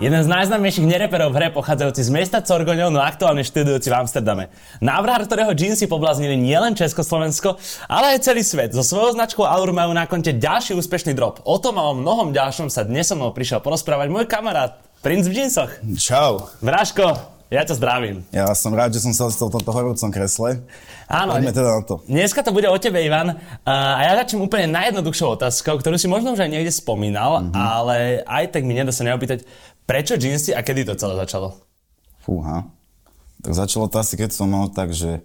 Jeden z najznámejších nereperov v hre pochádzajúci z mesta Corgoňov, no aktuálne študujúci v Amsterdame. Návrhár, ktorého džínsy poblaznili nielen Československo, ale aj celý svet. So svojou značkou Allure majú na konte ďalší úspešný drop. O tom a o mnohom ďalšom sa dnes so mnou prišiel porozprávať môj kamarát, princ v džínsoch. Čau. Vráško, ja ťa zdravím. Ja som rád, že som sa dostal v tomto horúcom kresle. Áno. Poďme teda na to. Dneska to bude o tebe, Ivan. A ja začnem úplne najjednoduchšou otázkou, ktorú si možno už aj niekde spomínal, mm-hmm. ale aj tak mi nedá sa neopýtať, prečo džínsy a kedy to celé začalo? Fúha. Tak začalo to asi, keď som mal tak, že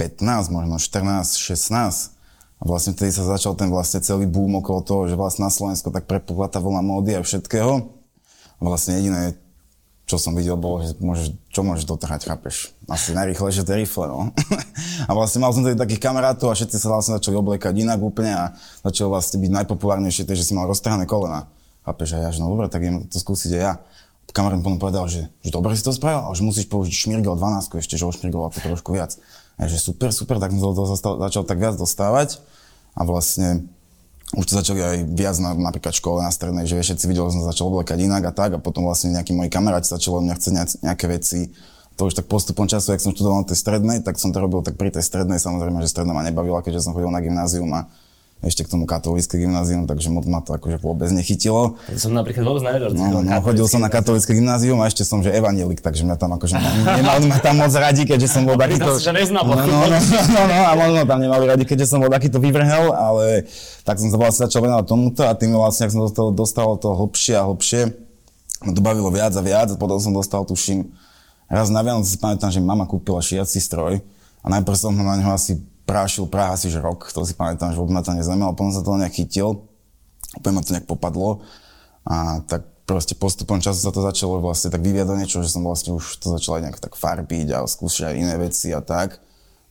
15, možno 14, 16. A vlastne vtedy sa začal ten vlastne celý boom okolo toho, že vlastne na Slovensku tak prepukla tá vlna módy a všetkého. A vlastne jediné, čo som videl, bolo, že môžeš, čo môžeš dotrhať, chápeš? Asi najrýchlejšie tie rifle, no. a vlastne mal som tedy takých kamarátov a všetci sa vlastne začali obliekať inak úplne a začalo vlastne byť najpopulárnejšie to, že si mal roztrhané kolena. Chápeš? A ja, že no dobre, tak idem to skúsiť aj ja. Kamarát potom povedal, že, že dobre si to spravil, ale že musíš použiť šmirgel 12 ešte, že ošmirgel to trošku viac. A že super, super, tak som to začal tak viac dostávať a vlastne už to začali aj viac na napríklad škole na strednej, že všetci videli, že som začal oblekať inak a tak a potom vlastne nejakí moji kamaráti začali od mňa chcieť nejaké veci. To už tak postupom času, ak som študoval na tej strednej, tak som to robil tak pri tej strednej, samozrejme, že stredná ma nebavila, keďže som chodil na gymnázium a ešte k tomu katolické gymnázium, takže moc ma to akože vôbec nechytilo. Som napríklad vôbec nevedel, no, no, chodil som na katolické gymnázium a ešte som, že evanielik, takže mňa tam akože nemali ma tam moc radi, keďže som bol takýto... že no, no, no, no, no, no, a možno tam nemali radi, keďže som bol takýto vyvrhel, ale tak som sa vlastne začal venovať tomuto a tým vlastne, ak som dostal, dostal to hlbšie a hlbšie, ma to bavilo viac a viac a potom som dostal, tuším, raz na Vianoc si pamätám, že mama kúpila šiaci stroj a najprv som na neho asi prášil práh asi že rok, to si pamätám, že vôbec ma to nezaujímalo, potom sa to nejak chytil, úplne ma to nejak popadlo a tak proste postupom času sa to začalo vlastne tak vyviať do niečo, že som vlastne už to začal aj nejak tak farbiť a skúšať aj iné veci a tak.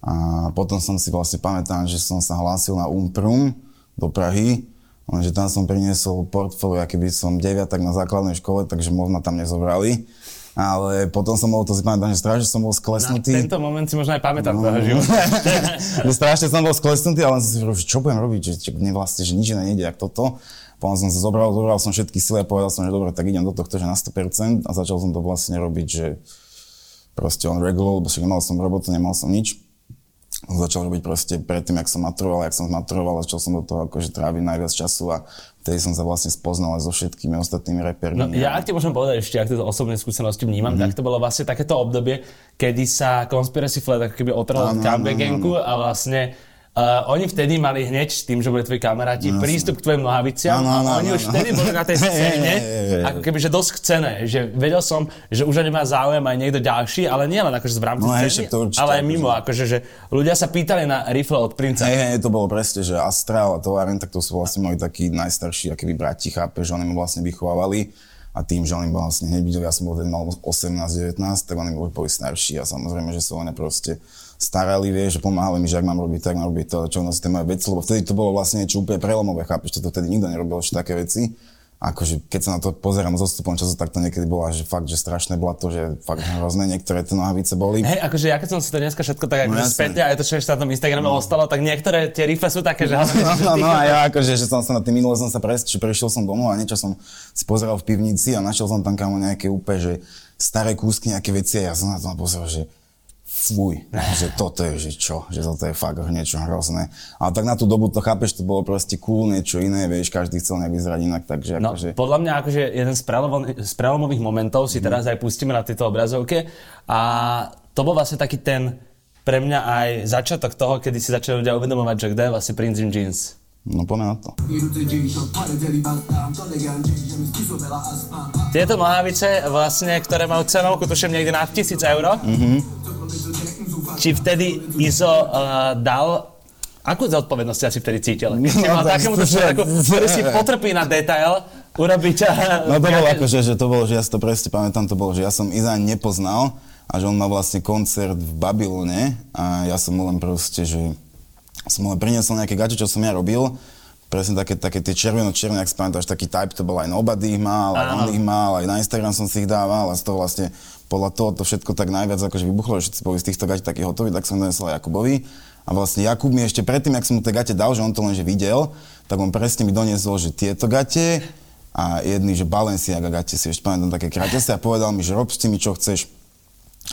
A potom som si vlastne pamätám, že som sa hlásil na Umprum do Prahy, lenže tam som priniesol portfólio, aký by som deviatak na základnej škole, takže ma tam nezobrali ale potom som bol, to si pamätám, že strašne som bol sklesnutý. Na tento moment si možno aj pamätám no, toho života. strašne som bol sklesnutý, ale som si hovoril, čo budem robiť, že, že mne vlastne, že nič iné nejde, ako toto. Potom som sa zobral, zobral som všetky sily a povedal som, že dobre, tak idem do tohto, že na 100% a začal som to vlastne robiť, že proste on regular, lebo však nemal som robotu, nemal som nič začal robiť proste predtým, jak som maturoval, jak som maturoval, začal som do toho akože tráviť najviac času a vtedy som sa vlastne spoznal aj so všetkými ostatnými repermi. No, ja ak ti môžem povedať ešte, ak tieto osobné skúsenosti vnímam, mm-hmm. tak to bolo vlastne takéto obdobie, kedy sa Conspiracy Flat ako keby otrhol od a vlastne Uh, oni vtedy mali hneď s tým, že boli tvoji kamaráti, no, prístup k tvojim nohaviciam no, no, a oni no, už no. vtedy boli na tej scéne, ako keby, že dosť chcené, že vedel som, že už nemá záujem aj niekto ďalší, ale nie len akože v rámci no, scény, to určite, ale aj mimo, akože, akože, že ľudia sa pýtali na rifle od princa. Hej, hej, to bolo presne, že Astral a Továren, tak to sú vlastne moji takí najstarší, aký brati, chápe, že oni ma vlastne vychovávali a tým, že oni vlastne hneď videli, ja som bol mal 18-19, tak oni boli, boli starší a samozrejme, že sú oni proste starali, vieš, že pomáhali mi, že ak mám robiť tak, mám robiť to, čo nosí moje veci, lebo vtedy to bolo vlastne niečo úplne prelomové, chápeš, to vtedy nikto nerobil ešte také veci. Akože keď sa na to pozerám s odstupom času, tak to niekedy bolo že fakt, že strašné blato, že fakt hrozné, niektoré tie nohavice boli. Hej, akože ja keď som si to dneska všetko tak akože no, späť a je to čo ešte na tom Instagrame no. ostalo, tak niektoré tie rifle sú také, že... No, no, no, a ja akože, že som sa na tým minule som sa pres, či prišiel som domov a niečo som si pozeral v pivnici a našiel som tam kamo nejaké úplne, že staré kúsky, nejaké veci a ja som na to pozeral, že fuj, že toto je, že čo, že toto je fakt niečo hrozné. Ale tak na tú dobu to chápeš, to bolo proste cool, niečo iné, vieš, každý chcel nejak vyzerať inak, takže no, akože... podľa mňa akože jeden z, z prelomových momentov si mm. teraz aj pustíme na tejto obrazovke a to bol vlastne taký ten pre mňa aj začiatok toho, kedy si začali ľudia uvedomovať, že kde je vlastne Prince in Jeans. No poďme na to. Tieto nohavice vlastne, ktoré majú cenovku, tuším niekde na 1000 eur. Mm-hmm. Či vtedy Izo uh, dal Akú zodpovednosť si asi vtedy cítil? Keď no, mal takému človeku, ktorý si potrpí na detail, urobiť... No to bolo akože, že to bolo, že ja si to presne pamätám, to bolo, že ja som Iza nepoznal a že on mal vlastne koncert v Babylone a ja som mu len proste, že som len priniesol nejaké gate, čo som ja robil, presne také, také tie červeno-červené, ak si pamätáš, taký type to bol aj Nobody ich mal, aj on ich mal, aj na Instagram som si ich dával a z toho vlastne podľa toho to všetko tak najviac akože vybuchlo, že všetci boli z týchto gate takí hotoví, tak som donesol Jakubovi. A vlastne Jakub mi ešte predtým, ak som mu tie gate dal, že on to lenže videl, tak on presne mi doniesol, že tieto gate a jedný, že Balenciaga gate si ešte pamätám také kráteste a povedal mi, že rob s tými, čo chceš.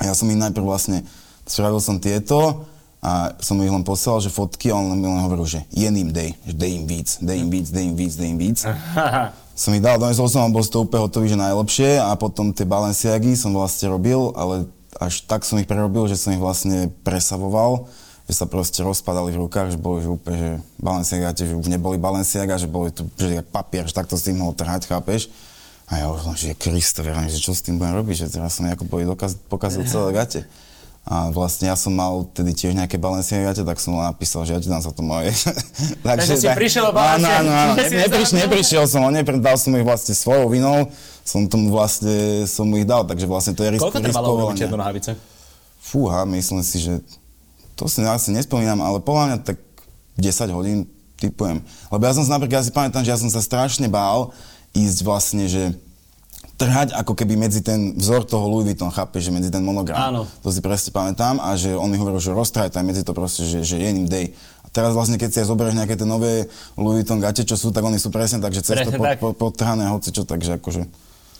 A ja som im najprv vlastne, spravil som tieto a som ich len posielal, že fotky a on mi len hovoril, že jen im dej, že dej im víc, dej im víc, dej im víc, dej im víc. som ich dal, donesol som, bol to úplne hotový, že najlepšie a potom tie Balenciagy som vlastne robil, ale až tak som ich prerobil, že som ich vlastne presavoval, že sa proste rozpadali v rukách, že boli že úplne, že Balenciaga, že už neboli Balenciaga, že boli tu, že papier, že takto s tým mohol trhať, chápeš? A ja už že Kristo, že čo s tým budem robiť, že teraz som nejako pokazil celé gate. A vlastne ja som mal tedy tiež nejaké Balenciaga, tak som napísal, že ja ti dám za to moje. Takže si tak, prišiel o Balenciaga. Áno, áno, áno. Nepriš, neprišiel som, nepredal som ich vlastne svojou vinou, som tomu vlastne, som mu ich dal, takže vlastne to je risk, Koľko to malo jedno nohavice? Fúha, myslím si, že to si asi nespomínam, ale podľa mňa tak 10 hodín typujem. Lebo ja som sa napríklad, ja si pamätám, že ja som sa strašne bál ísť vlastne, že trhať ako keby medzi ten vzor toho Louis Vuitton, chápe, že medzi ten monogram. Áno. To si presne pamätám a že on mi hovoril, že roztrhaj tam medzi to proste, že, že ním day. A teraz vlastne, keď si aj zoberieš nejaké tie nové Louis Vuitton gate, čo sú, tak oni sú presne tak, že cez to pod, pod, podtrhané hoci čo, takže akože...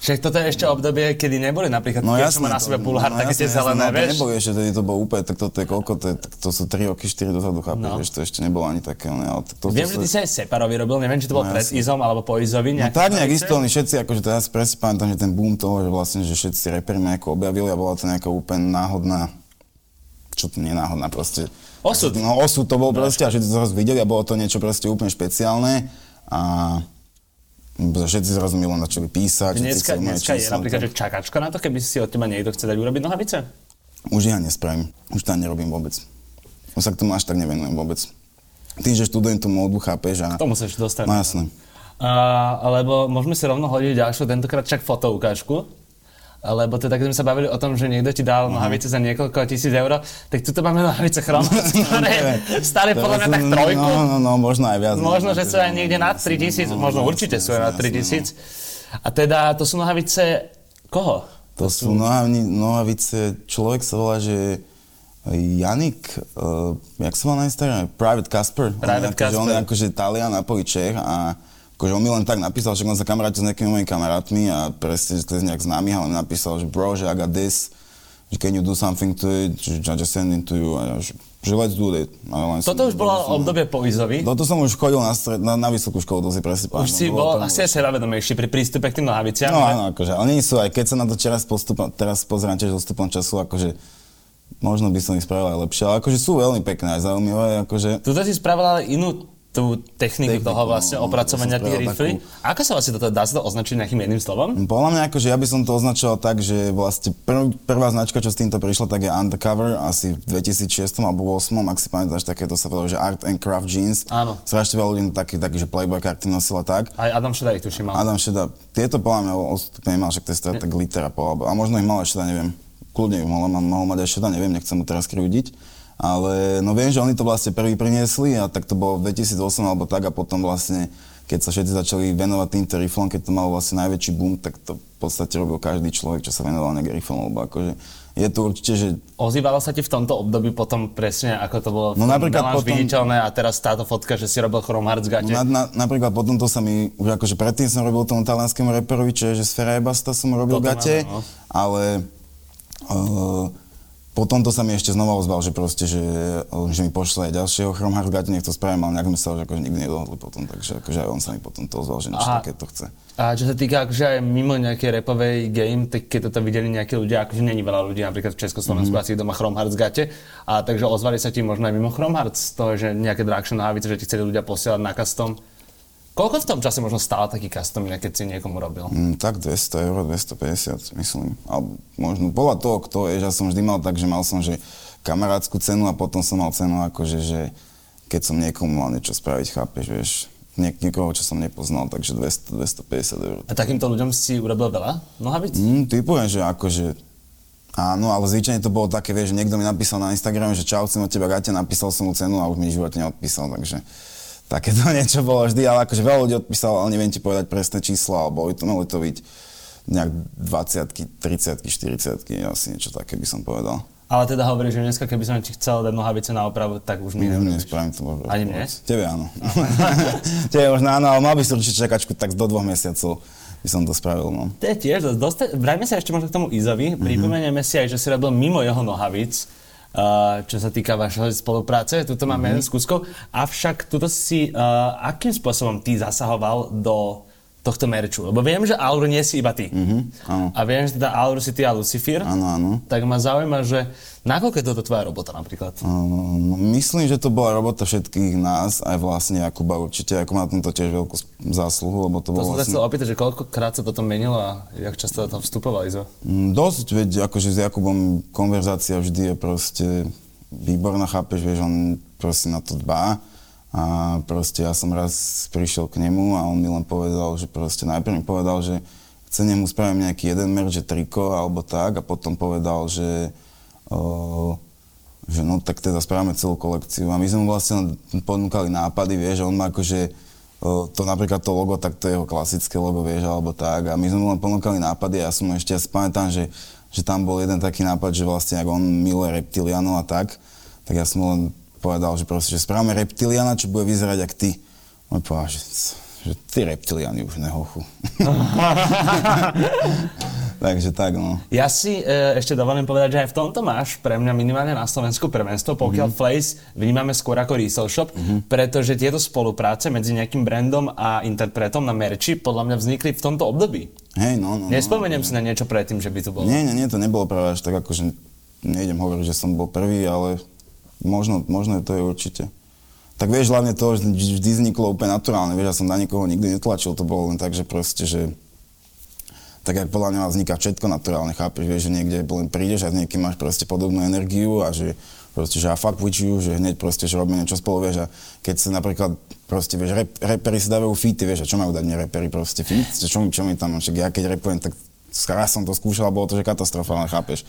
Však toto je ešte obdobie, kedy neboli napríklad no, jasné, na sebe pulhár, no, také tie zelené, no, vieš? neboli ešte, tedy to bolo úplne, tak toto je koľko, to, je, to sú 3 roky, 4 dozadu, chápeš, no. vieš, to ešte nebolo ani také, ne, ale to, to, Viem, že ty si aj Separovi robil, neviem, či to bol no, pred Izom alebo po Izovi. No tak nejak isto, oni všetci, akože teraz presne pamätám, že ten boom toho, že vlastne, že všetci reperi nejako objavili a bola to nejaká úplne náhodná, čo to nie náhodná, proste. Osud. No osud to bol no. proste a všetci to videli a bolo to niečo proste úplne špeciálne a všetci zrazu mi len začali písať. Dneska, dneska je napríklad, že čakačka na to, keby si od teba niekto chce dať urobiť nohavice? Už ja nespravím. Už to nerobím vôbec. Už sa k tomu až tak nevenujem vôbec. Tým, že študujem tú módu, chápeš a... Tomu sa ešte dostať. No jasné. Uh, alebo môžeme si rovno hodiť ďalšiu, tentokrát čak fotoukážku lebo teda keď sme sa bavili o tom, že niekto ti dal nohavice za niekoľko tisíc eur, tak tu máme nohavice chromacké, ktoré stále podľa mňa tak trojku. No, no, no, možno aj viac. Možno, že sú aj niekde nad 3 tisíc, no, možno určite sú aj nad 3 tisíc. A teda to sú nohavice koho? To, sú nohavice, človek sa volá, že Janik, uh, jak sa volá na Instagrame? Private Casper. Private on, Casper. on je akože Talian, Napoli Čech a akože on mi len tak napísal, že on sa kamaráti s nejakými mojimi kamarátmi a presne, že to je nejak známy, ale mi napísal, že bro, že I got this, že can you do something to it, že I just send it to you, a že, že let's do it. A Toto už bolo obdobie po Izovi? Toto som už chodil na, stred, na, na vysokú školu, to si presne Už si bol asi aj sebavedomejší pri prístupe k tým nohaviciam? No áno, akože, ale nie sú aj, keď sa na to teraz, postupom, teraz pozerám tiež postupom času, akože možno by som ich spravil aj lepšie, ale akože sú veľmi pekné, aj zaujímavé, akože... Tuto si spravil ale inú tú techniku, techniku toho vlastne no, opracovania tých riffly. Ako sa vlastne toto dá sa to označiť nejakým jedným slovom? Podľa mňa akože ja by som to označoval tak, že vlastne prv, prvá značka, čo s týmto prišla, tak je Undercover, asi v 2006 alebo 2008, ak si pamätáš, takéto sa povedalo, že Art and Craft Jeans. Áno. Strašne veľa ľudí taký, taký, že Playboy karty nosila tak. Aj Adam Šeda ich tuším mal. Adam Šeda, tieto podľa mňa ostupne nemal, však to je strata glittera, a možno ich mal ešte, neviem. Kľudne ich mohol, mohol mať ešte, neviem, nechcem mu teraz krivdiť ale no viem, že oni to vlastne prvý priniesli a tak to bolo v 2008 alebo tak a potom vlastne keď sa všetci začali venovať týmto riflom, keď to malo vlastne najväčší boom, tak to v podstate robil každý človek, čo sa venoval nejak riflom, lebo akože je to určite, že... Ozývalo sa ti v tomto období potom presne, ako to bolo no, napríklad potom... viditeľné a teraz táto fotka, že si robil Chrome Hearts gate? Na, na, napríklad potom to sa mi, už akože predtým som robil tomu talianskému reperovi, čo je, že Sfera Ebasta som robil Toto gate, mám, no. ale uh, potom to sa mi ešte znova ozval, že proste, že, že mi pošle aj ďalšieho Gate, nech to spravím, ale nejak sme sa už akože nikdy nedohodli potom, takže akože aj on sa mi potom to ozval, že niečo také to chce. A čo sa týka akože aj mimo nejakej repovej game, tak keď toto videli nejakí ľudia, akože není veľa ľudí napríklad v Československu mm-hmm. asi doma Chrome Hearts Gate, a takže ozvali sa ti možno aj mimo Chrome Hearts, to, že nejaké drahšie nohavice, že ti chceli ľudia posielať na custom. Koľko v tom čase možno stále taký custom, keď si niekomu robil? Mm, tak 200 eur, 250 myslím. A možno podľa toho, kto je, že som vždy mal tak, že mal som že kamarátskú cenu a potom som mal cenu akože, že keď som niekomu mal niečo spraviť, chápeš, vieš, niek- niekoho, čo som nepoznal, takže 200, 250 eur. A takýmto ľuďom si urobil veľa nohavíc? Mm, typujem, že akože Áno, ale zvyčajne to bolo také, vieš, že niekto mi napísal na Instagrame, že čau, chcem od teba gate, napísal som mu cenu a už mi v živote neodpísal, takže takéto niečo bolo vždy, ale akože veľa ľudí odpísalo, ale neviem ti povedať presné číslo, alebo to, mohli to byť nejak 20 30 40 asi niečo také by som povedal. Ale teda hovorí, že dneska, keby som ti chcel dať nohavice na opravu, tak už mi neviem. Nespravím to možno. Ani mne? Tebe áno. Tebe možno áno, ale mal by si určite čakačku tak do dvoch mesiacov by som to spravil. No. To je tiež dosť, vrajme sa ešte možno k tomu Izovi, mm-hmm. pripomenieme si aj, že si robil mimo jeho nohavíc, uh, čo sa týka vašej spolupráce, tuto máme mm-hmm. jeden z kúskov, avšak tuto si, akým spôsobom ty zasahoval do tohto merču? Lebo viem, že Auru nie si iba ty. Mm-hmm, áno. A viem, že teda Auru si ty a Lucifer. Áno, áno. Tak ma zaujíma, že nakoľko je toto tvoja robota napríklad? Um, myslím, že to bola robota všetkých nás, aj vlastne Jakuba určite. Ako má tomto tiež veľkú zásluhu, lebo to, to bolo vlastne... To som sa chcel opýtať, že koľkokrát sa toto menilo a jak často to vstupovali zo? Um, dosť, veď akože s Jakubom konverzácia vždy je proste výborná, chápeš, vieš, on proste na to dbá a proste ja som raz prišiel k nemu a on mi len povedal, že proste najprv mi povedal, že chce nemu spravím nejaký jeden merch, že triko alebo tak a potom povedal, že, o, že no tak teda spravíme celú kolekciu. A my sme mu vlastne ponúkali nápady, vieš, on má akože to napríklad to logo, tak to je jeho klasické logo, vieš, alebo tak. A my sme mu len ponúkali nápady a ja som ešte, ja si pamätám, že, že tam bol jeden taký nápad, že vlastne ak on miluje reptilianov a tak, tak ja som len povedal, že proste, že správame reptiliana, čo bude vyzerať ako ty. On povedal, že, že ty reptiliany už nehochu. Takže tak, no. Ja si e, ešte dovolím povedať, že aj v tomto máš pre mňa minimálne na Slovensku prvenstvo, pokiaľ mm-hmm. Flace vnímame skôr ako resale shop, mm-hmm. pretože tieto spolupráce medzi nejakým brandom a interpretom na merči podľa mňa vznikli v tomto období. Hej, no, no. Nespomeniem no, si na niečo predtým, že by to bolo. Nie, nie, nie, to nebolo práve až tak, akože nejdem hovoriť, že som bol prvý, ale Možno, možno to je určite. Tak vieš, hlavne to že vždy vzniklo úplne naturálne, vieš, ja som na nikoho nikdy netlačil, to bolo len tak, že proste, že tak jak podľa mňa vzniká všetko naturálne, chápeš, vieš, že niekde len prídeš a s niekým máš proste podobnú energiu a že proste, že a fuck with you, že hneď proste, že robíme niečo spolu, vieš, a keď sa napríklad proste, vieš, rap, repery si dávajú feety, vieš, a čo majú dať mne repery proste, feat, čo, čo mi tam, však ja keď repujem, tak raz som to skúšal, bolo to, že katastrofálne, chápeš.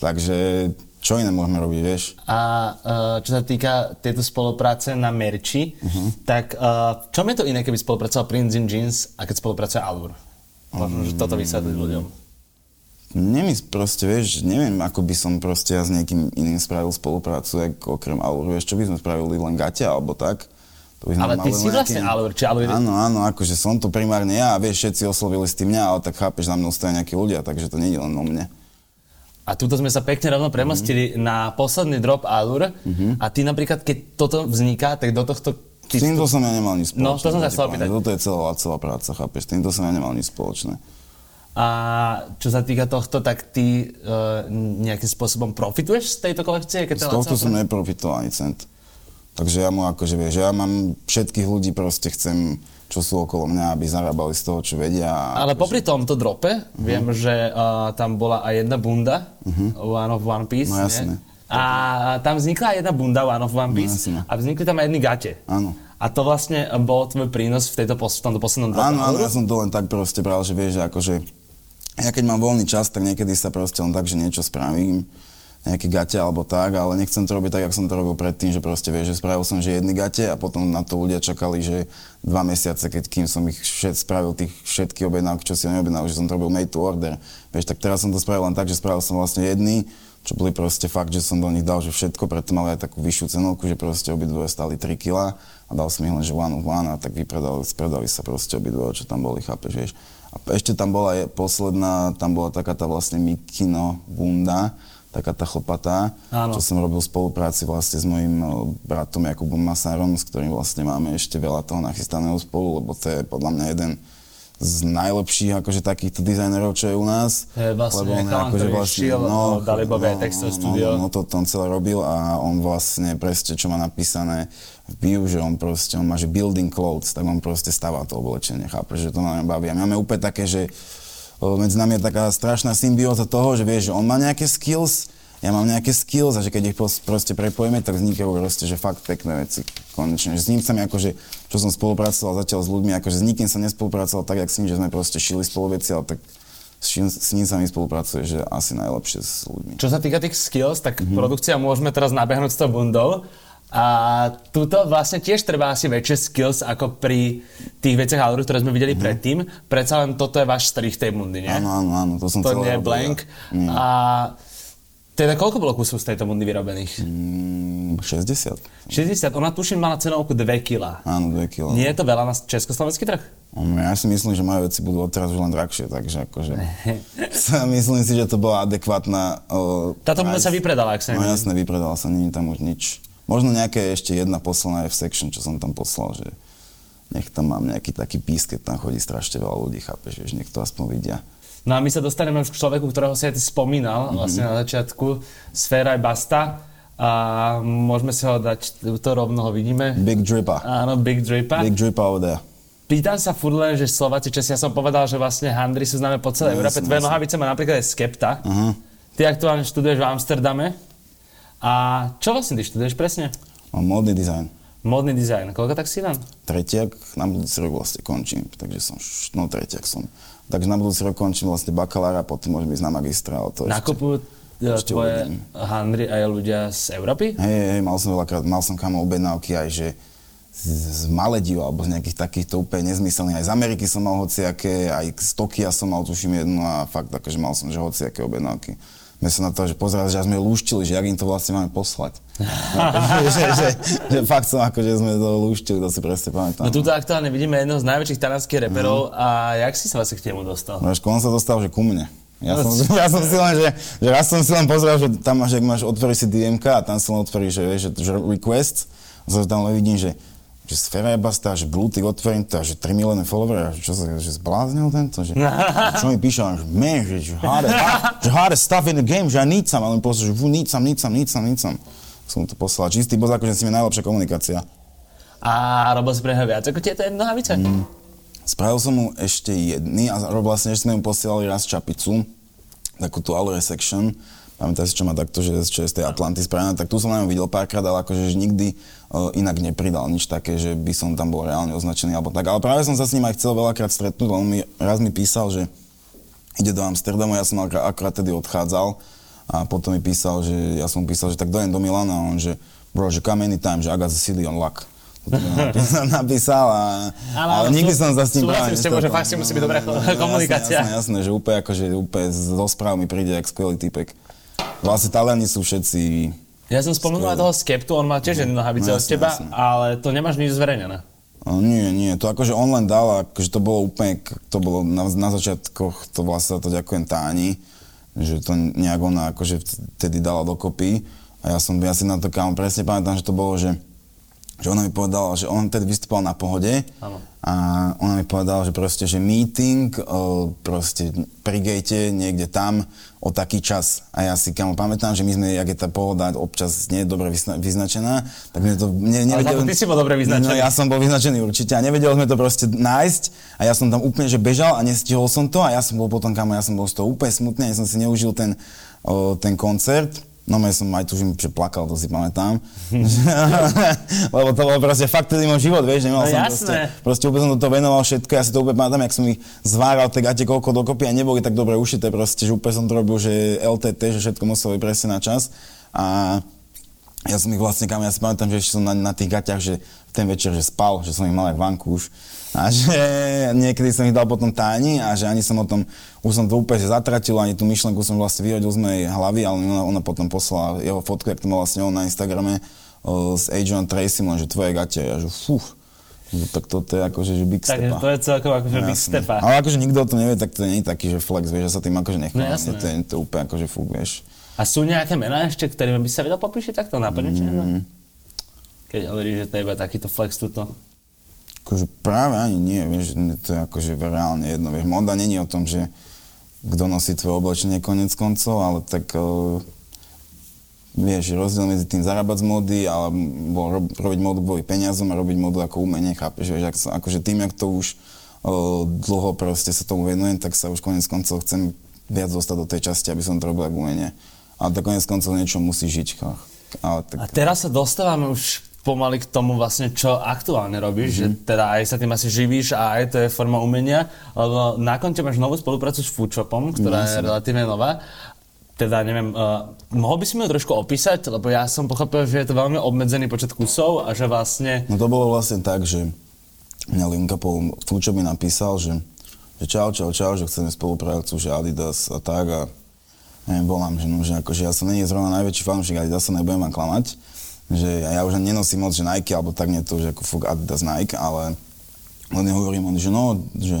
Takže čo iné môžeme robiť, vieš? A uh, čo sa týka tejto spolupráce na merči, uh-huh. tak uh, čom je to iné, keby spolupracoval Prince in Jeans a keď spolupracuje Alur? Možno, um, že toto vysvetliť ľuďom. Nemý proste, vieš, neviem, ako by som proste ja s niekým iným spravil spoluprácu, ako okrem Alur, vieš, čo by sme spravili, len gate alebo tak. To by ale ty si nejaký... vlastne Alur, či Alur... Áno, áno, akože som to primárne ja vieš, všetci oslovili s tým mňa, ale tak chápeš, na mnou stojí nejakí ľudia, takže to nie je len o mne. A tuto sme sa pekne rovno premostili mm-hmm. na posledný drop Allure. Mm-hmm. A ty napríklad, keď toto vzniká, tak do tohto... Ty... S týmto som ja nemal nič spoločné. No, to som sa chcel opýtať. Toto je celá, celá práca, chápeš? S týmto som ja nemal nič spoločné. A čo sa týka tohto, tak ty uh, nejakým spôsobom profituješ z tejto kolekcie? Keď z tohto som neprofitoval ani cent. Takže ja mu akože vieš, ja mám všetkých ľudí, proste chcem čo sú okolo mňa, aby zarábali z toho, čo vedia. Ale popri tomto drope, uh-huh. viem, že uh, tam bola aj jedna bunda, uh-huh. One of One Piece. No jasne. A tam vznikla jedna bunda One of One Piece no, a vznikli tam aj jedny gate. Áno. A to vlastne bol tvoj prínos v, tejto, v tomto poslednom drope? Áno, áno, ja som to len tak proste bral, že vieš, že akože ja keď mám voľný čas, tak niekedy sa proste len tak, že niečo spravím nejaké gate alebo tak, ale nechcem to robiť tak, ako som to robil predtým, že proste vieš, že spravil som že jedny gate a potom na to ľudia čakali, že dva mesiace, keď kým som ich všet, spravil tých všetky objednávky, čo si neobjednal, že som to robil made to order. Vieš, tak teraz som to spravil len tak, že spravil som vlastne jedny, čo boli proste fakt, že som do nich dal, že všetko, preto mali aj takú vyššiu cenovku, že proste obidvoje stali 3 kg a dal som ich len, že one of one a tak vypredali, spredali sa proste obidvoje, čo tam boli, chápeš, vieš. A ešte tam bola posledná, tam bola taká tá vlastne Mikino bunda, taká tá chlpatá, Áno. čo som robil v spolupráci vlastne s mojim eh, bratom Jakubom Masárom, s ktorým vlastne máme ešte veľa toho nachystaného spolu, lebo to je podľa mňa jeden z najlepších akože takýchto dizajnerov, čo je u nás. Je vlastne lebo on akože vlastne, šiel, no, Dalibové no, textové studio. No, no, to, to on celé robil a on vlastne presne, čo má napísané v bio, že on proste, on má, že building clothes, tak on proste stáva to oblečenie, chápe, že to ma baví. A my máme úplne také, že medzi nami je taká strašná symbióza toho, že vieš, že on má nejaké skills, ja mám nejaké skills a že keď ich proste prepojíme, tak vznikajú proste, že fakt pekné veci konečne. Že s ním sa mi akože, čo som spolupracoval zatiaľ s ľuďmi, akože s nikým som nespolupracoval tak, jak s ním, že sme proste šili spolu veci, ale tak s, čím, s ním sa mi spolupracuje, že asi najlepšie s ľuďmi. Čo sa týka tých skills, tak mm-hmm. produkcia môžeme teraz nabehnúť s tou bundou. A tuto vlastne tiež treba asi väčšie skills ako pri tých veciach Alru, ktoré sme videli mm-hmm. predtým. Predsa len toto je váš strich tej bundy, nie? Áno, áno, áno, to som To nie je blank. Ja. A teda koľko bolo kusov z tejto bundy vyrobených? Mm, 60. 60, ona tuším mala cenovku 2 kg. Áno, 2 kg. Nie je to veľa na československý trh? No, ja si myslím, že moje veci budú odteraz už len drahšie, takže akože... myslím si, že to bola adekvátna... Uh, Táto bunda sa vypredala, ak sa No jasne, vypredala sa, není tam už nič. Možno nejaké ešte jedna poslaná F-section, čo som tam poslal, že nech tam mám nejaký taký pís, keď tam chodí strašne veľa ľudí, chápeš, že nech to aspoň vidia. No a my sa dostaneme k človeku, ktorého si aj ty spomínal mm-hmm. vlastne na začiatku, Sfera Basta. A môžeme si ho dať, to rovno ho vidíme. Big Drippa. Áno, Big Drippa. Big Drippa over there. Pýtam sa furt len, že Slováci, Česi, ja som povedal, že vlastne handry sú známe po celej no, Európe. Tvoje nohavice má napríklad aj Skepta. Uh-huh. Ty aktuálne študuješ v Amsterdame. A čo vlastne ty študuješ presne? Módny dizajn. Módny dizajn. Koľko tak si tam? Tretiak, na budúci rok vlastne končím, takže som, no tretiak som. Takže na budúci rok končím vlastne bakalára, potom môžem ísť na magistra. Ale to Nakupujú ešte, tvoje handry aj ľudia z Európy? Hej, hej, mal som veľakrát, mal som kamo objednávky aj, že z, z Malediu alebo z nejakých takýchto úplne nezmyselných. Aj z Ameriky som mal hociaké, aj z Tokia som mal tuším jednu a fakt akože mal som že hociaké objednávky sme sa na to, že pozerali, že sme lúštili, že jak im to vlastne máme poslať. že, že, že, fakt som ako, že sme to lúštili, to si presne pamätám. No tuto aktuálne vidíme jedného z najväčších talianských reperov mm. a jak si sa vlastne k nemu dostal? No on sa dostal, že ku mne. Ja som, ja som si len, že, že raz som si len pozrel, že tam máš, ak máš, otvorí si DMK a tam si len otvorí, že, že, že request, a tam len vidím, že že Sfera je basta, že Blue Tick otvorím to, že 3 milióny followerov, čo sa, že zbláznil tento, že, čo mi píše, že man, že, že, hardest, že hardest stuff in the game, že ja need some, ale mi poslal, že vu, need some, need some, need some, need some. Som to poslal, čistý boz, akože si mi najlepšia komunikácia. A robil si pre neho viac ako tieto nohavice? Mm. Spravil som mu ešte jedny a vlastne ešte sme mu posielali raz čapicu, takú tú Allure section, pamätáš si, čo má takto, že čo je z tej Atlanty spravené, tak tu som na ňom videl párkrát, ale akože nikdy uh, inak nepridal nič také, že by som tam bol reálne označený alebo tak. Ale práve som sa s ním aj chcel veľakrát stretnúť, on mi raz mi písal, že ide do Amsterdamu, ja som akurát tedy odchádzal a potom mi písal, že ja som písal, že tak dojem do Milana a on, že bro, že come anytime, že I got the city on luck. napísal, napísal a, ale, ale nikdy som sa s tým práve s tebou, že fakt si musí byť dobrá komunikácia. Jasné, jasné, že úplne, akože, úplne zo správ mi príde jak skvelý typek. Vlastne Taliani sú všetci... Ja som spomenul aj toho Skeptu, on má tiež jednu nohavice no, od teba, jasne. ale to nemáš nič zverejnené. Nie, nie, to akože on len dal, akože to bolo úplne, to bolo na, na začiatkoch, to vlastne to ďakujem Táni, že to nejak ona akože vtedy dala dokopy a ja som, ja si na to kámo presne pamätám, že to bolo, že že ona mi povedala, že on tedy vystupoval na pohode ano. A ona mi povedala, že proste, že meeting proste pri gate niekde tam o taký čas. A ja si kamo pamätám, že my sme, jak je tá pohoda občas nie je dobre vyznačená, tak my to... Ne, nevedel, Ale ty si bol dobre vyznačený. No, ja som bol vyznačený určite a nevedel sme to proste nájsť a ja som tam úplne, že bežal a nestihol som to a ja som bol potom, kamo, ja som bol z toho úplne smutný, ja som si neužil ten, o, ten koncert No ja som aj tužím, že plakal, to si pamätám. Lebo to bol proste fakt tedy môj život, vieš, nemal no, som jasné. proste, proste úplne som to venoval všetko, ja si to úplne pamätám, jak som ich zváral, tie gate koľko dokopy a neboli tak dobre ušité proste, že úplne som to robil, že LTT, že všetko muselo byť presne na čas. A ja som ich vlastne, kam ja si pamätám, že ešte som na, na tých gaťach, že v ten večer, že spal, že som ich mal aj už a že niekedy som ich dal potom táni a že ani som o tom, už som to úplne zatratil, ani tú myšlenku som vlastne vyhodil z mojej hlavy, ale ona, ona potom poslala jeho fotku, jak to mal vlastne on na Instagrame o, s Adrian Tracy, že tvoje gate, ja že fú, No, tak toto je akože že big. Takže to je celkovo akože no, big step. Ale akože nikto o tom nevie, tak to nie je taký, že flex, vieš, že sa tým akože nechám. No, to, je, to je úplne akože fúk, vieš. A sú nejaké mená ešte, ktorými by sa vedel popíšiť takto napadne? Mm. Keď hovoríš, že to je iba takýto flex tuto. Akože práve ani nie, vieš, to je akože reálne jedno, vieš, moda není o tom, že kto nosí tvoje oblečenie konec koncov, ale tak uh, vieš, rozdiel medzi tým zarábať z mody alebo rob, robiť modu kvôli peniazom a robiť modu ako umenie, chápeš, vieš, ak, akože tým, jak to už uh, dlho proste sa tomu venujem, tak sa už konec koncov chcem viac dostať do tej časti, aby som to robil ako umenie. Ale tak konec koncov niečo musí žiť. Ale tak... A teraz sa dostávame už pomaly k tomu vlastne, čo aktuálne robíš, mm-hmm. že teda aj sa tým asi živíš a aj to je forma umenia, lebo na konte máš novú spoluprácu s Foodshopom, ktorá mm-hmm. je relatívne nová. Teda neviem, uh, mohol by si mi ho trošku opísať, lebo ja som pochopil, že je to veľmi obmedzený počet kusov a že vlastne... No to bolo vlastne tak, že mňa Linka po Foodshop mi napísal, že, že čau, čau, čau, že chceme spoluprácu, že Adidas a tak a neviem, volám, že, no, že akože ja som není zrovna najväčší fanúšik Adidas, nebudem vám klamať, že ja už nenosím moc, že Nike, alebo tak nie to, že ako fuk Adidas Nike, ale len hovorím on, že no, že,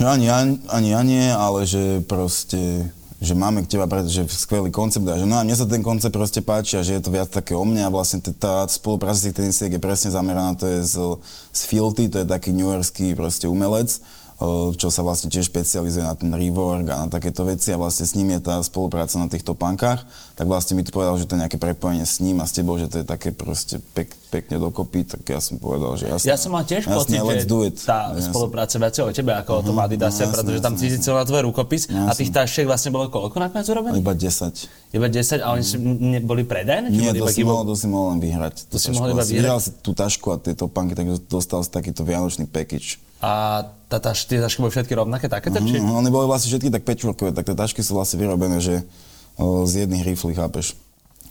že ani, ja, ani ja nie, ale že proste, že máme k teba že skvelý koncept a že no a mne sa ten koncept proste páči a že je to viac také o mne a vlastne tá spolupráca tých tenisiek je presne zameraná, to je z, z Filty, to je taký newyorský proste umelec, čo sa vlastne tiež špecializuje na ten rework a na takéto veci a vlastne s ním je tá spolupráca na tých topánkach, tak vlastne mi to povedal, že to je nejaké prepojenie s ním a s tebou, že to je také proste pek, pekne dokopy, tak ja som povedal, že jasne. Ja som mal tiež jasne, pocit, že tá jasne. spolupráca viac o tebe ako uh-huh, o tom mhm. Adidase, no, pretože tam cíti na tvoj rukopis jasne. a tých tašiek vlastne bolo koľko nakoniec urobené? Iba 10. Iba 10 a oni mm. boli predajné? Nie, to, si mohol, to si mohol len vyhrať. To si mohol iba vyhrať? si tú tašku a tie topánky, tak dostal si takýto vianočný package. A tá, tá, tie tašky boli všetky rovnaké takéto? Mm, Oni boli vlastne všetky tak patchworkové, tak tie tašky sú vlastne vyrobené, že o, z jedných riflí, chápeš?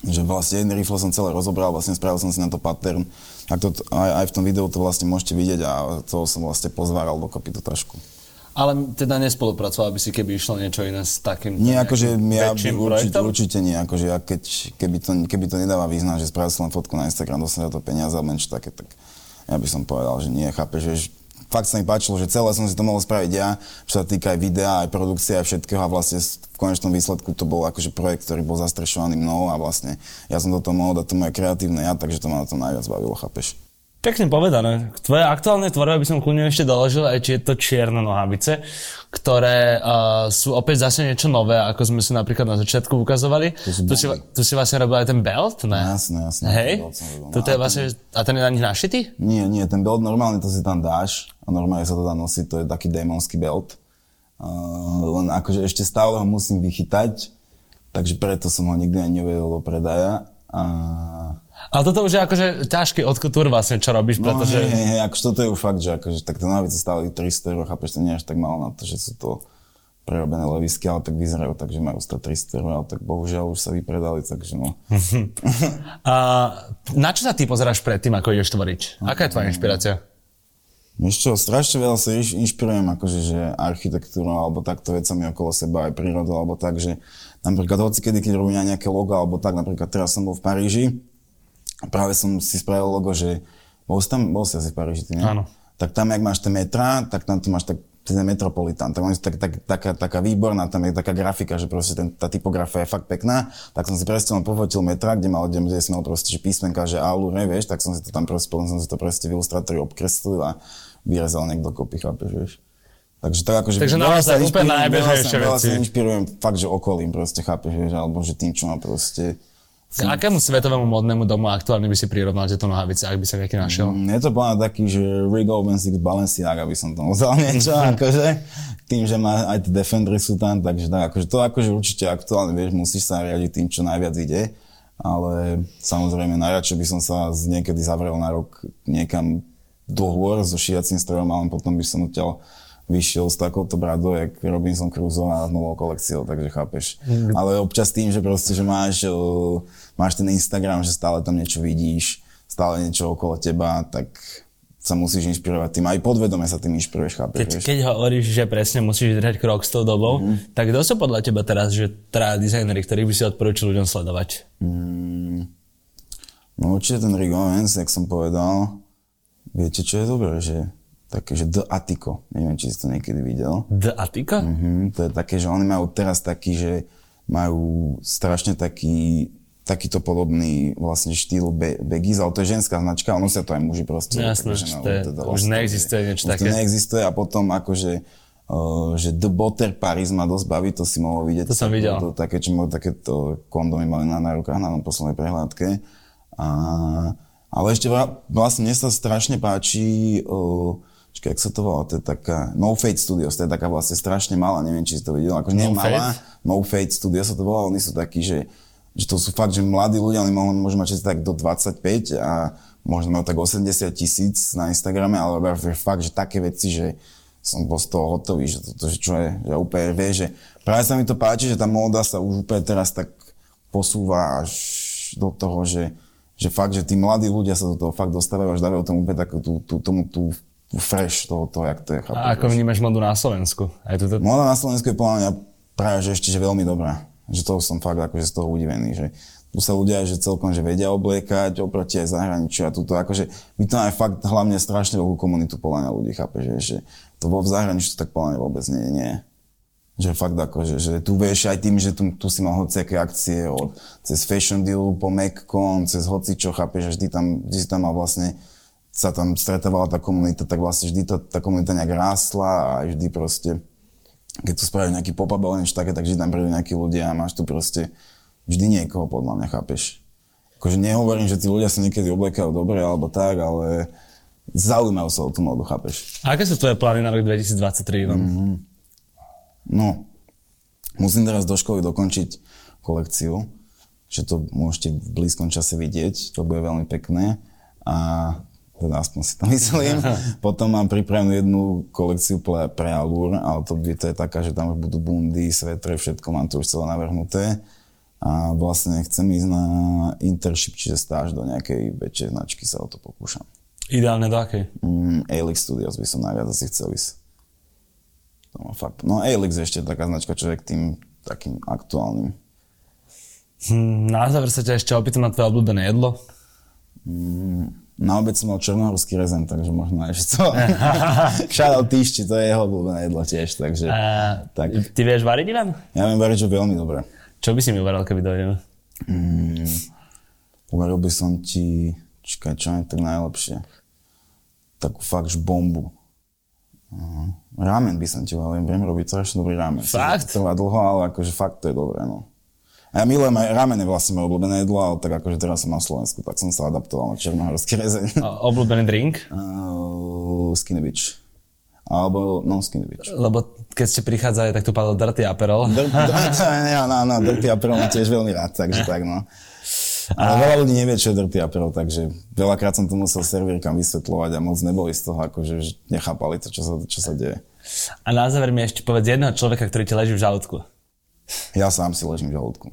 Že vlastne jedný rifle som celé rozobral, vlastne spravil som si na to pattern. Tak to, aj, aj v tom videu to vlastne môžete vidieť a to som vlastne pozváral dokopy tú tašku. Ale teda nespolupracoval by si, keby išlo niečo iné s takým Nie, akože ja určite, určite nie, akože ja keď, keby, to, keby to nedáva význam, že spravil som len fotku na Instagram, dostanem to peniaze niečo také, tak ja by som povedal, že nie, chápeš, že fakt sa mi páčilo, že celé som si to mohol spraviť ja, čo sa týka aj videa, aj produkcie, aj všetkého a vlastne v konečnom výsledku to bol akože projekt, ktorý bol zastrešovaný mnou a vlastne ja som do toho mohol dať to moje kreatívne ja, takže to ma na to najviac bavilo, chápeš? Pekne povedané. Tvoje aktuálne tvorbe by som kľudne ešte doložil, aj či je to čierne nohavice, ktoré uh, sú opäť zase niečo nové, ako sme si napríklad na začiatku ukazovali. Tu si, tu si vlastne robil aj ten belt, ne? Jasné, jasné. Hej? Toto je vlastne, a ten je na nich našitý? Nie, nie, ten belt normálne to si tam dáš a normálne sa to dá nosiť, to je taký démonský belt. Uh, len akože ešte stále ho musím vychytať, takže preto som ho nikdy ani nevedel do predaja. Uh, ale toto už je akože ťažký odkutúr vlastne, čo robíš, no, pretože... No hej, hej, akože toto je už fakt, že akože, tak tie nohavice stáli 300 eur, chápeš, to nie až tak malo na to, že sú to prerobené levisky, ale tak vyzerajú takže majú stať 300 eur, ale tak bohužiaľ už sa vypredali, takže no. A na čo sa ty pozeráš predtým, ako ideš tvoriť? Aká je tvoja inšpirácia? Vieš čo, strašne veľa sa inšpirujem akože, že architektúrou alebo takto vecami okolo seba, aj prírodou, alebo tak, že napríklad hoci kedy, keď robím nejaké logo, alebo tak, napríklad teraz som bol v Paríži, práve som si spravil logo, že bol si tam, bol si asi v Paríži, ty, nie? Áno. Tak tam, jak máš ten metra, tak tam tu máš tak ten metropolitán. Tak tak, tak, taká, taká výborná, tam je taká grafika, že proste ten, tá typografia je fakt pekná. Tak som si presne pofotil metra, kde mal, kde, kde som mal proste, že písmenka, že Aulure, vieš, tak som si to tam proste, potom som si to proste v ilustrátori obkreslil a vyrezal niekto kopy, chápeš, vieš. Takže tak akože... Takže naozaj úplne najbežnejšie veci. Veľa sa inšpirujem fakt, že okolím proste, chápeš, vieš, alebo že tým, čo ma proste k akému svetovému modnému domu aktuálne by si prirovnal tieto nohavice, ak by sa nejaký našiel? Mm, je to plán taký, že Rigo Six Balenciaga by som to vzal niečo, akože tým, že má, aj tie Defendry sú tam, takže tak, akože to akože určite aktuálne, vieš, musíš sa riadiť tým, čo najviac ide, ale samozrejme najradšej by som sa z niekedy zavrel na rok niekam do hôr so šiacím strojom, ale potom by som odtiaľ vyšiel s takouto bradou, jak Robinson Crusoe a novou kolekciou, takže chápeš. Mm. Ale občas tým, že proste, že máš, máš ten Instagram, že stále tam niečo vidíš, stále niečo okolo teba, tak sa musíš inšpirovať tým. Aj podvedome sa tým inšpiruješ, chápeš? Keď, keď hovoríš, že presne musíš držať krok s tou dobou, mm. tak kto sú podľa teba teraz, že teda dizajneri, ktorých by si odporúčil ľuďom sledovať? Mm. No určite ten Rick Owens, jak som povedal. Viete, čo je dobré, že také, že The Atiko. Neviem, či si to niekedy videl. The Atiko? Mhm, to je také, že oni majú teraz taký, že majú strašne taký takýto podobný vlastne štýl be- Beggies, ale to je ženská značka, ono sa to aj muži proste. No jasné, že to je, teda už vlastne, neexistuje niečo také. To neexistuje a potom akože Uh, že The Butter Paris ma dosť baví, to si mohol vidieť. To som videl. To, to, také, čo takéto kondomy mali na, na rukách na poslednej prehľadke. A, ale ešte vlastne mne sa strašne páči Čakaj, jak sa to volá, to je taká No Fate Studios, to je taká vlastne strašne malá, neviem, či si to videl, akože nie no malá, Fate? No Fate Studios sa to volá, oni sú takí, že Že to sú fakt, že mladí ľudia, oni môžu mať tak do 25 a možno majú tak 80 tisíc na Instagrame, ale fakt, že také veci, že som bol z toho hotový, že toto, že čo je, že úplne vie, že práve sa mi to páči, že tá móda sa už úplne teraz tak posúva až do toho, že, že fakt, že tí mladí ľudia sa do toho fakt dostávajú až dávajú tomu úplne takú tú, tú, tomu tú, tú fresh toho, toho, jak to je. Chápu, A ako vnímaš modu na Slovensku? Aj to... Moda na Slovensku je podľa mňa práve, že ešte že veľmi dobrá. Že to som fakt akože z toho udivený, že tu sa ľudia, že celkom, že vedia obliekať oproti aj zahraničiu a tuto, akože my to máme fakt hlavne strašne veľkú komunitu podľa mňa ľudí, chápe, že, že to vo v zahraničí to tak podľa mňa vôbec nie, nie. Že fakt ako, že, že tu vieš aj tým, že tu, tu si mal hociaké akcie od, cez Fashion Deal po MacCon, cez hoci čo, chápeš, že vždy tam, vždy si tam mal vlastne sa tam stretávala tá komunita, tak vlastne vždy tá, tá komunita nejak rástla a vždy proste, keď tu spravíš nejaký pop-up alebo niečo také, tak vždy tam prídu nejakí ľudia a máš tu proste vždy niekoho, podľa mňa, chápeš? Akože nehovorím, že tí ľudia sa niekedy obliekajú dobre alebo tak, ale zaujímajú sa o tú modu, chápeš? A aké sú tvoje plány na rok 2023, Ivan? Mm-hmm. No, musím teraz do školy dokončiť kolekciu, že to môžete v blízkom čase vidieť, to bude veľmi pekné. A teda aspoň si to myslím. Potom mám pripravenú jednu kolekciu pre, pre Allure, ale to, to je taká, že tam budú bundy, svetre, všetko mám to už celé navrhnuté. A vlastne chcem ísť na internship, čiže stáž do nejakej väčšej značky, sa o to pokúšam. Ideálne do akej? Mm, Alix Studios by som najviac asi chcel ísť. To má fakt. No Alix ešte taká značka, čo je k tým takým aktuálnym. Hmm, na záver sa ťa ešte opýtam na tvoje obľúbené jedlo. Mm, na obec som mal černohorský rezen, takže možno ešte to. Shoutout Týšči, to je jeho obľúbené jedlo tiež, takže... A, tak. Ty vieš variť, Ivan? Ja viem variť, že veľmi dobre. Čo by si mi uvaral, keby dojdeme? Mm, uvaril by som ti, čakaj, čo je tak najlepšie? Takú fakt bombu. Uh, ramen by som ti uvaral, viem robiť strašne dobrý ramen. Fakt? Trvá dlho, ale akože fakt to je dobré, no. A ja milujem aj ramen je vlastne moje obľúbené jedlo, ale tak akože teraz som na Slovensku, tak som sa adaptoval na černohorský rezeň. obľúbený drink? Uh, skinny Beach. Alebo, no, Skinny Beach. Lebo keď ste prichádzali, tak tu padol Dirty Aperol. Áno, áno, Dirty Aperol mám tiež veľmi rád, takže tak, no. Ale veľa ľudí nevie, čo je Dirty Aperol, takže veľakrát som to musel servírkam vysvetľovať a moc neboli z toho, akože nechápali to, čo sa, čo sa deje. A na záver mi ešte povedz jedného človeka, ktorý ti leží v žalúdku. Ja sám si ležím v žalúdku.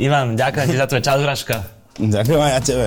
Ivan, ďakujem ti za tvoje čas, Vraška. Ďakujem aj ja tebe.